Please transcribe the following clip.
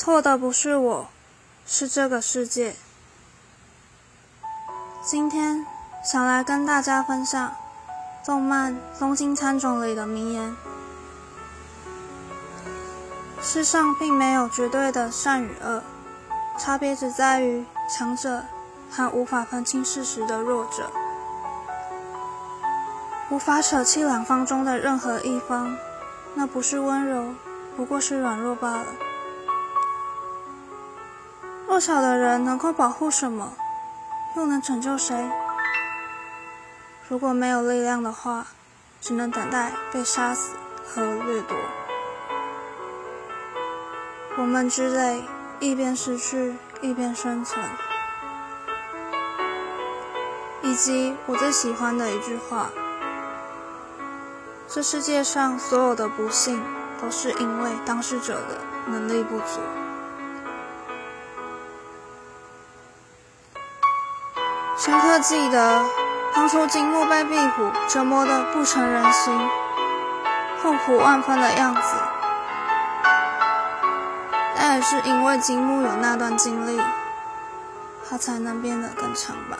错的不是我，是这个世界。今天想来跟大家分享动漫《东京喰种》里的名言：世上并没有绝对的善与恶，差别只在于强者和无法分清事实的弱者。无法舍弃两方中的任何一方，那不是温柔，不过是软弱罢了。弱小的人能够保护什么？又能拯救谁？如果没有力量的话，只能等待被杀死和掠夺。我们之类，一边失去，一边生存。以及我最喜欢的一句话：这世界上所有的不幸，都是因为当事者的能力不足。深刻记得当初金木被壁虎折磨得不成人形、痛苦万分的样子，那也是因为金木有那段经历，他才能变得更强吧。